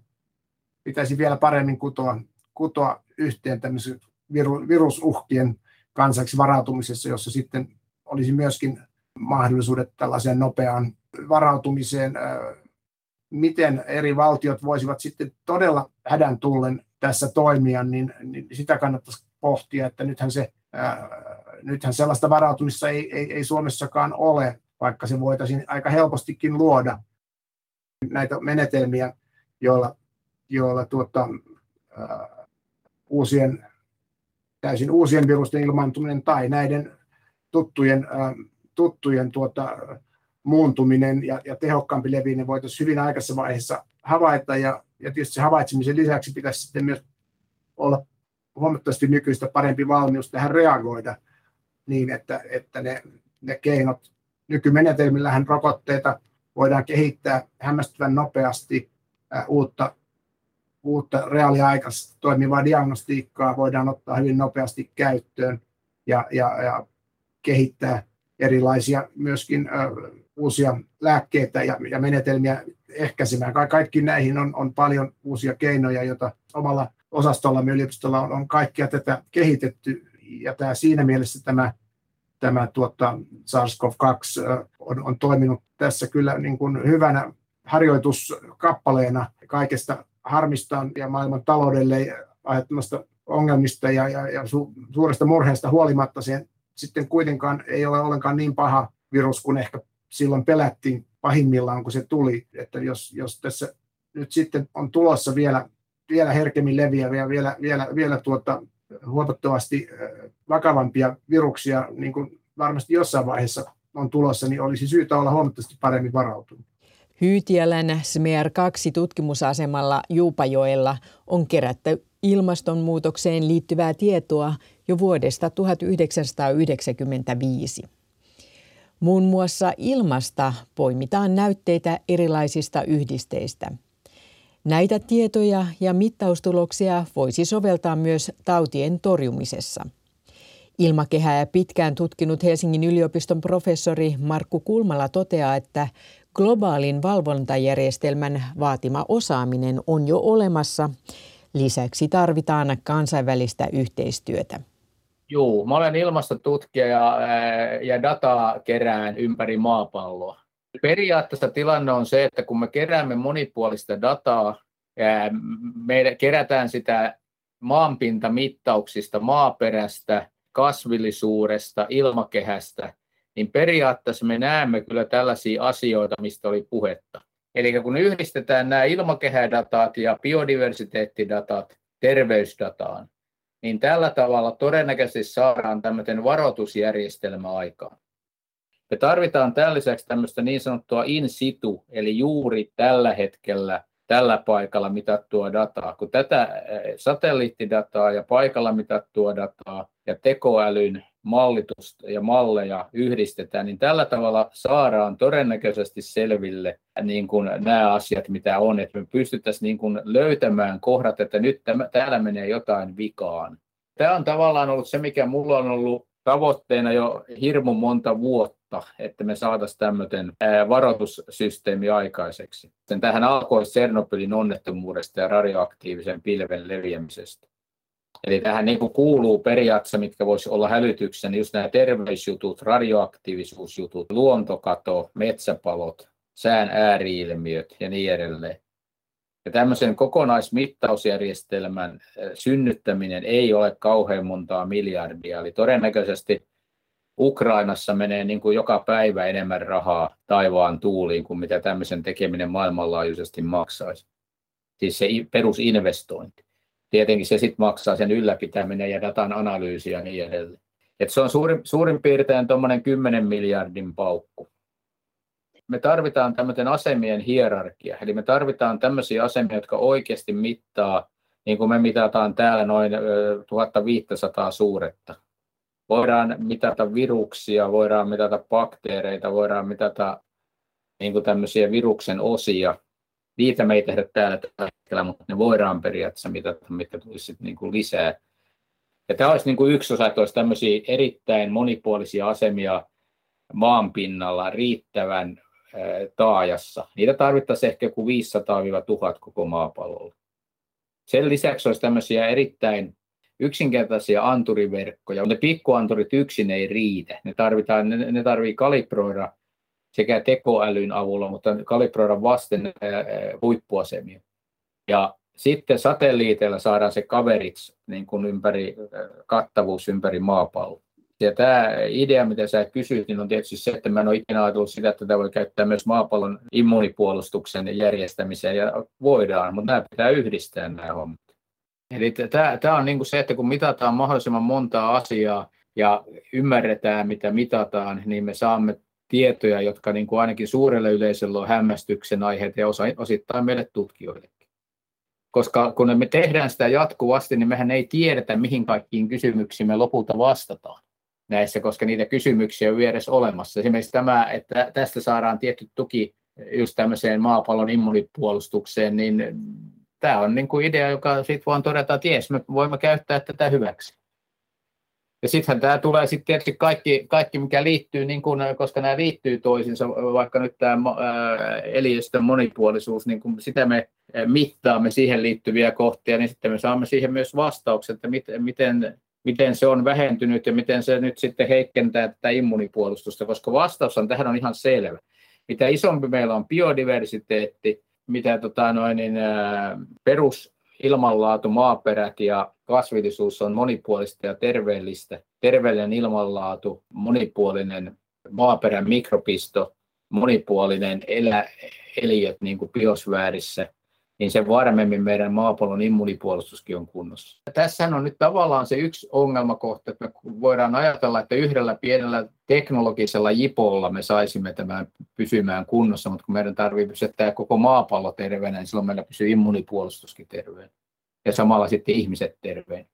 pitäisi vielä paremmin kutoa, kutoa yhteen tämmöisen viru, virusuhkien kansaksi varautumisessa, jossa sitten olisi myöskin mahdollisuudet tällaiseen nopeaan varautumiseen, miten eri valtiot voisivat sitten todella hädän tullen tässä toimia, niin, niin sitä kannattaisi pohtia, että nythän, se, ää, nythän sellaista varautumista ei, ei, ei Suomessakaan ole, vaikka se voitaisiin aika helpostikin luoda näitä menetelmiä, joilla, joilla tuota, ää, uusien, täysin uusien virusten ilmaantuminen tai näiden tuttujen, ää, tuttujen tuota, muuntuminen ja, ja tehokkaampi leviäminen voitaisiin hyvin aikaisessa vaiheessa havaita. Ja, ja tietysti havaitsemisen lisäksi pitäisi sitten myös olla huomattavasti nykyistä parempi valmius tähän reagoida niin, että, että ne, ne keinot, nykymenetelmillähän rokotteita voidaan kehittää hämmästyvän nopeasti, uutta, uutta reaaliaikaista toimivaa diagnostiikkaa voidaan ottaa hyvin nopeasti käyttöön ja, ja, ja kehittää erilaisia myöskin ää, uusia lääkkeitä ja, ja menetelmiä ehkäisemään. Ka- kaikki näihin on, on paljon uusia keinoja, joita omalla osastollamme yliopistolla on, on kaikkia tätä kehitetty. Ja tämä, siinä mielessä tämä, tämä tuota, SARS-CoV-2 on, on toiminut tässä kyllä niin kuin hyvänä harjoituskappaleena kaikesta harmistaan ja maailman taloudelle aiheuttamasta ongelmista ja, ja, ja su, suuresta murheesta huolimatta sen sitten kuitenkaan ei ole ollenkaan niin paha virus kuin ehkä silloin pelättiin pahimmillaan, kun se tuli, että jos, jos tässä nyt sitten on tulossa vielä, vielä herkemmin leviäviä, vielä, vielä, vielä tuota, huomattavasti vakavampia viruksia, niin kuin varmasti jossain vaiheessa on tulossa, niin olisi syytä olla huomattavasti paremmin varautunut. Hyytiälän SMER2 tutkimusasemalla Juupajoella on kerätty ilmastonmuutokseen liittyvää tietoa jo vuodesta 1995. Muun muassa ilmasta poimitaan näytteitä erilaisista yhdisteistä. Näitä tietoja ja mittaustuloksia voisi soveltaa myös tautien torjumisessa. Ilmakehää pitkään tutkinut Helsingin yliopiston professori Markku Kulmala toteaa, että globaalin valvontajärjestelmän vaatima osaaminen on jo olemassa. Lisäksi tarvitaan kansainvälistä yhteistyötä. Joo, mä olen ilmastotutkija ja, ja dataa kerään ympäri maapalloa. Periaatteessa tilanne on se, että kun me keräämme monipuolista dataa, me kerätään sitä maanpintamittauksista, maaperästä, kasvillisuudesta, ilmakehästä, niin periaatteessa me näemme kyllä tällaisia asioita, mistä oli puhetta. Eli kun yhdistetään nämä ilmakehädatat ja biodiversiteettidatat terveysdataan, niin tällä tavalla todennäköisesti saadaan tämmöinen varoitusjärjestelmä aikaan. Me tarvitaan tämän lisäksi tämmöistä niin sanottua in situ, eli juuri tällä hetkellä tällä paikalla mitattua dataa. Kun tätä satelliittidataa ja paikalla mitattua dataa ja tekoälyn mallitusta ja malleja yhdistetään, niin tällä tavalla saadaan todennäköisesti selville niin kuin nämä asiat, mitä on, että me pystyttäisiin niin kuin löytämään kohdat, että nyt täällä menee jotain vikaan. Tämä on tavallaan ollut se, mikä mulla on ollut tavoitteena jo hirmu monta vuotta, että me saataisiin tämmöinen varoitussysteemi aikaiseksi. Sen tähän alkoi Tsernobylin onnettomuudesta ja radioaktiivisen pilven leviämisestä. Eli tähän niin kuuluu periaatteessa, mitkä voisi olla hälytyksen, niin just nämä terveysjutut, radioaktiivisuusjutut, luontokato, metsäpalot, sään ääriilmiöt ja niin edelleen. Ja tämmöisen kokonaismittausjärjestelmän synnyttäminen ei ole kauhean montaa miljardia, eli todennäköisesti Ukrainassa menee niin kuin joka päivä enemmän rahaa taivaan tuuliin kuin mitä tämmöisen tekeminen maailmanlaajuisesti maksaisi. Siis se perusinvestointi tietenkin se sitten maksaa sen ylläpitäminen ja datan analyysi ja niin edelleen. Et se on suurin, suurin piirtein tuommoinen 10 miljardin paukku. Me tarvitaan tämmöinen asemien hierarkia, eli me tarvitaan tämmöisiä asemia, jotka oikeasti mittaa, niin kuin me mitataan täällä noin 1500 suuretta. Voidaan mitata viruksia, voidaan mitata bakteereita, voidaan mitata niin kuin tämmöisiä viruksen osia, niitä me ei tehdä täällä tällä hetkellä, mutta ne voidaan periaatteessa mitata, mitkä tulisi sitten niin kuin lisää. Ja tämä olisi niin kuin yksi osa, että olisi tämmöisiä erittäin monipuolisia asemia maanpinnalla riittävän taajassa. Niitä tarvittaisiin ehkä joku 500-1000 koko maapallolla. Sen lisäksi olisi tämmöisiä erittäin yksinkertaisia anturiverkkoja. Ne pikkuanturit yksin ei riitä. Ne, tarvitaan, ne, ne tarvii kalibroida sekä tekoälyn avulla, mutta kalibroida vasten huippuasemia. Ja sitten satelliiteilla saadaan se coverage, niin kuin ympäri, kattavuus ympäri maapalloa. Ja tämä idea, mitä sä kysyit, niin on tietysti se, että mä en ole ikinä ajatellut sitä, että tätä voi käyttää myös maapallon immunipuolustuksen järjestämiseen, ja voidaan, mutta nämä pitää yhdistää nämä hommat. Eli tämä, on niin kuin se, että kun mitataan mahdollisimman montaa asiaa ja ymmärretään, mitä mitataan, niin me saamme tietoja, jotka niin kuin ainakin suurelle yleisölle on hämmästyksen aiheet ja osittain meille tutkijoillekin. Koska kun me tehdään sitä jatkuvasti, niin mehän ei tiedetä, mihin kaikkiin kysymyksiin me lopulta vastataan näissä, koska niitä kysymyksiä on edes olemassa. Esimerkiksi tämä, että tästä saadaan tietty tuki just tämmöiseen maapallon immunipuolustukseen, niin tämä on niin kuin idea, joka sitten vaan todeta, että jes, me voimme käyttää tätä hyväksi. Ja sittenhän tämä tulee sitten tietysti kaikki, kaikki, mikä liittyy, niin kun, koska nämä liittyy toisiinsa, vaikka nyt tämä eliöstön monipuolisuus, niin kun sitä me mittaamme siihen liittyviä kohtia, niin sitten me saamme siihen myös vastaukset, että miten, miten, miten se on vähentynyt ja miten se nyt sitten heikentää tätä immunipuolustusta, koska vastaus on tähän on ihan selvä. Mitä isompi meillä on biodiversiteetti, mitä tota noin, niin, perus ilmanlaatu, maaperät ja kasvillisuus on monipuolista ja terveellistä. Terveellinen ilmanlaatu, monipuolinen maaperän mikropisto, monipuolinen elä, eliöt niin kuin biosfäärissä, niin sen varmemmin meidän maapallon immunipuolustuskin on kunnossa. Tässä on nyt tavallaan se yksi ongelmakohta, että me voidaan ajatella, että yhdellä pienellä teknologisella jipolla me saisimme tämän pysymään kunnossa, mutta kun meidän tarvitsee pysyttää koko maapallo terveenä, niin silloin meillä pysyy immunipuolustuskin terveenä ja samalla sitten ihmiset terveenä.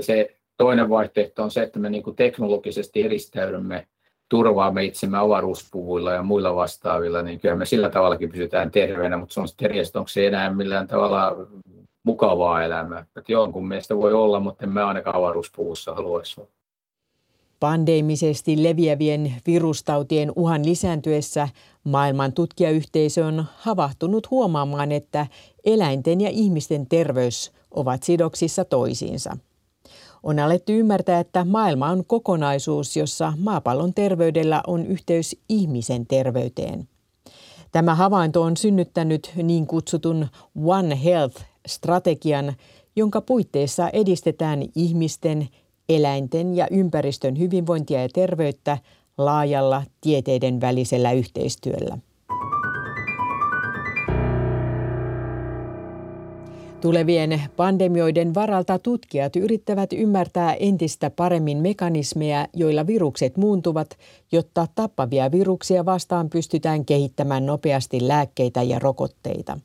Se toinen vaihtoehto on se, että me niin teknologisesti eristäydymme turvaamme itsemme avaruuspuvuilla ja muilla vastaavilla, niin kyllä me sillä tavallakin pysytään terveenä, mutta se on sitten eri, onko se enää millään tavalla mukavaa elämää. Että jonkun mielestä voi olla, mutta en mä ainakaan avaruuspuvussa haluaisi olla. Pandeemisesti leviävien virustautien uhan lisääntyessä maailman tutkijayhteisö on havahtunut huomaamaan, että eläinten ja ihmisten terveys ovat sidoksissa toisiinsa. On alettu ymmärtää, että maailma on kokonaisuus, jossa maapallon terveydellä on yhteys ihmisen terveyteen. Tämä havainto on synnyttänyt niin kutsutun One Health-strategian, jonka puitteissa edistetään ihmisten, eläinten ja ympäristön hyvinvointia ja terveyttä laajalla tieteiden välisellä yhteistyöllä. Tulevien pandemioiden varalta tutkijat yrittävät ymmärtää entistä paremmin mekanismeja, joilla virukset muuntuvat, jotta tappavia viruksia vastaan pystytään kehittämään nopeasti lääkkeitä ja rokotteita.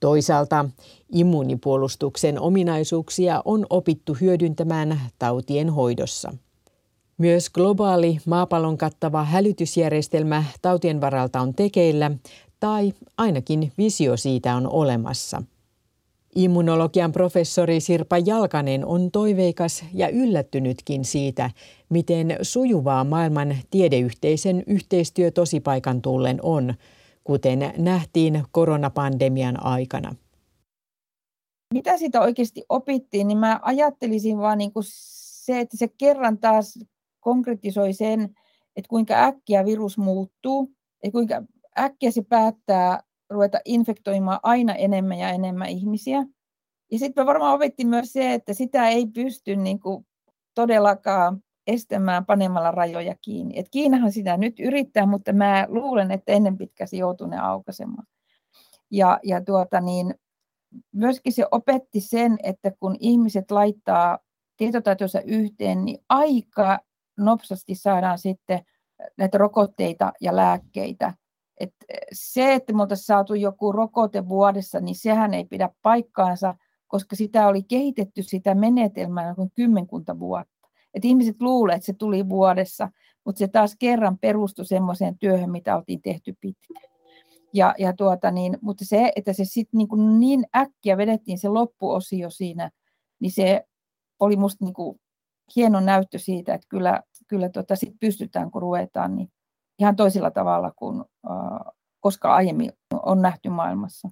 Toisaalta immuunipuolustuksen ominaisuuksia on opittu hyödyntämään tautien hoidossa. Myös globaali maapallon kattava hälytysjärjestelmä tautien varalta on tekeillä, tai ainakin visio siitä on olemassa – Immunologian professori Sirpa Jalkanen on toiveikas ja yllättynytkin siitä, miten sujuvaa maailman tiedeyhteisen yhteistyö tosipaikan tullen on, kuten nähtiin koronapandemian aikana. Mitä siitä oikeasti opittiin, niin mä ajattelisin vaan niin kuin se, että se kerran taas konkretisoi sen, että kuinka äkkiä virus muuttuu, ja kuinka äkkiä se päättää ruveta infektoimaan aina enemmän ja enemmän ihmisiä. Ja sitten me varmaan opettiin myös se, että sitä ei pysty niin kuin todellakaan estämään panemalla rajoja kiinni. Et Kiinahan sitä nyt yrittää, mutta mä luulen, että ennen pitkään se joutuu ne aukaisemaan. Ja, ja tuota niin, myöskin se opetti sen, että kun ihmiset laittaa tietotaitonsa yhteen, niin aika nopsasti saadaan sitten näitä rokotteita ja lääkkeitä et eh, se, että me oltaisiin saatu joku rokote vuodessa, niin sehän ei pidä paikkaansa, koska sitä oli kehitetty sitä menetelmää kuin kymmenkunta vuotta. Et ihmiset luulevat, että se tuli vuodessa, mutta se taas kerran perustui semmoiseen työhön, mitä oltiin tehty pitkään. Ja, ja tuota niin, mutta se, että se sitten niin, niin äkkiä vedettiin se loppuosio siinä, niin se oli musta niin kuin hieno näyttö siitä, että kyllä, kyllä tota sit pystytään, kun ruvetaan, niin ihan toisella tavalla kuin koska aiemmin on nähty maailmassa.